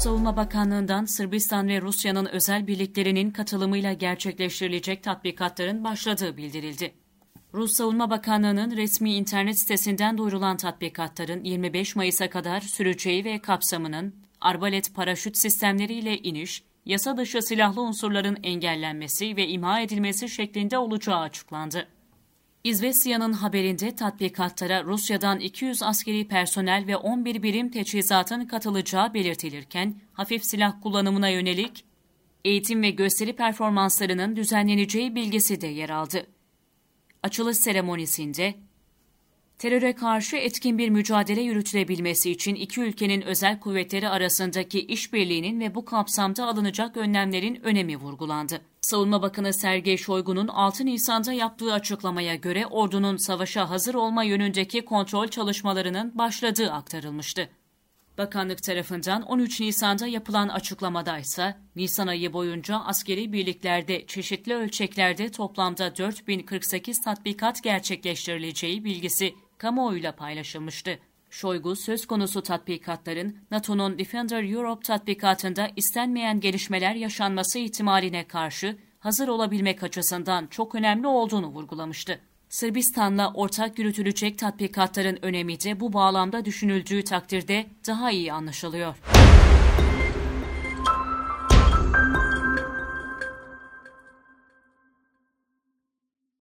Savunma Bakanlığı'ndan Sırbistan ve Rusya'nın özel birliklerinin katılımıyla gerçekleştirilecek tatbikatların başladığı bildirildi. Rus Savunma Bakanlığı'nın resmi internet sitesinden duyurulan tatbikatların 25 Mayıs'a kadar süreceği ve kapsamının arbalet paraşüt sistemleriyle iniş, yasa dışı silahlı unsurların engellenmesi ve imha edilmesi şeklinde olacağı açıklandı. İzvestiya'nın haberinde tatbikatlara Rusya'dan 200 askeri personel ve 11 birim teçhizatın katılacağı belirtilirken, hafif silah kullanımına yönelik eğitim ve gösteri performanslarının düzenleneceği bilgisi de yer aldı. Açılış seremonisinde teröre karşı etkin bir mücadele yürütülebilmesi için iki ülkenin özel kuvvetleri arasındaki işbirliğinin ve bu kapsamda alınacak önlemlerin önemi vurgulandı. Savunma Bakanı Sergey Shoigu'nun 6 Nisan'da yaptığı açıklamaya göre ordunun savaşa hazır olma yönündeki kontrol çalışmalarının başladığı aktarılmıştı. Bakanlık tarafından 13 Nisan'da yapılan açıklamada ise Nisan ayı boyunca askeri birliklerde çeşitli ölçeklerde toplamda 4048 tatbikat gerçekleştirileceği bilgisi kamuoyuyla paylaşılmıştı. Şoygu söz konusu tatbikatların NATO'nun Defender Europe tatbikatında istenmeyen gelişmeler yaşanması ihtimaline karşı hazır olabilmek açısından çok önemli olduğunu vurgulamıştı. Sırbistan'la ortak yürütülecek tatbikatların önemi de bu bağlamda düşünüldüğü takdirde daha iyi anlaşılıyor.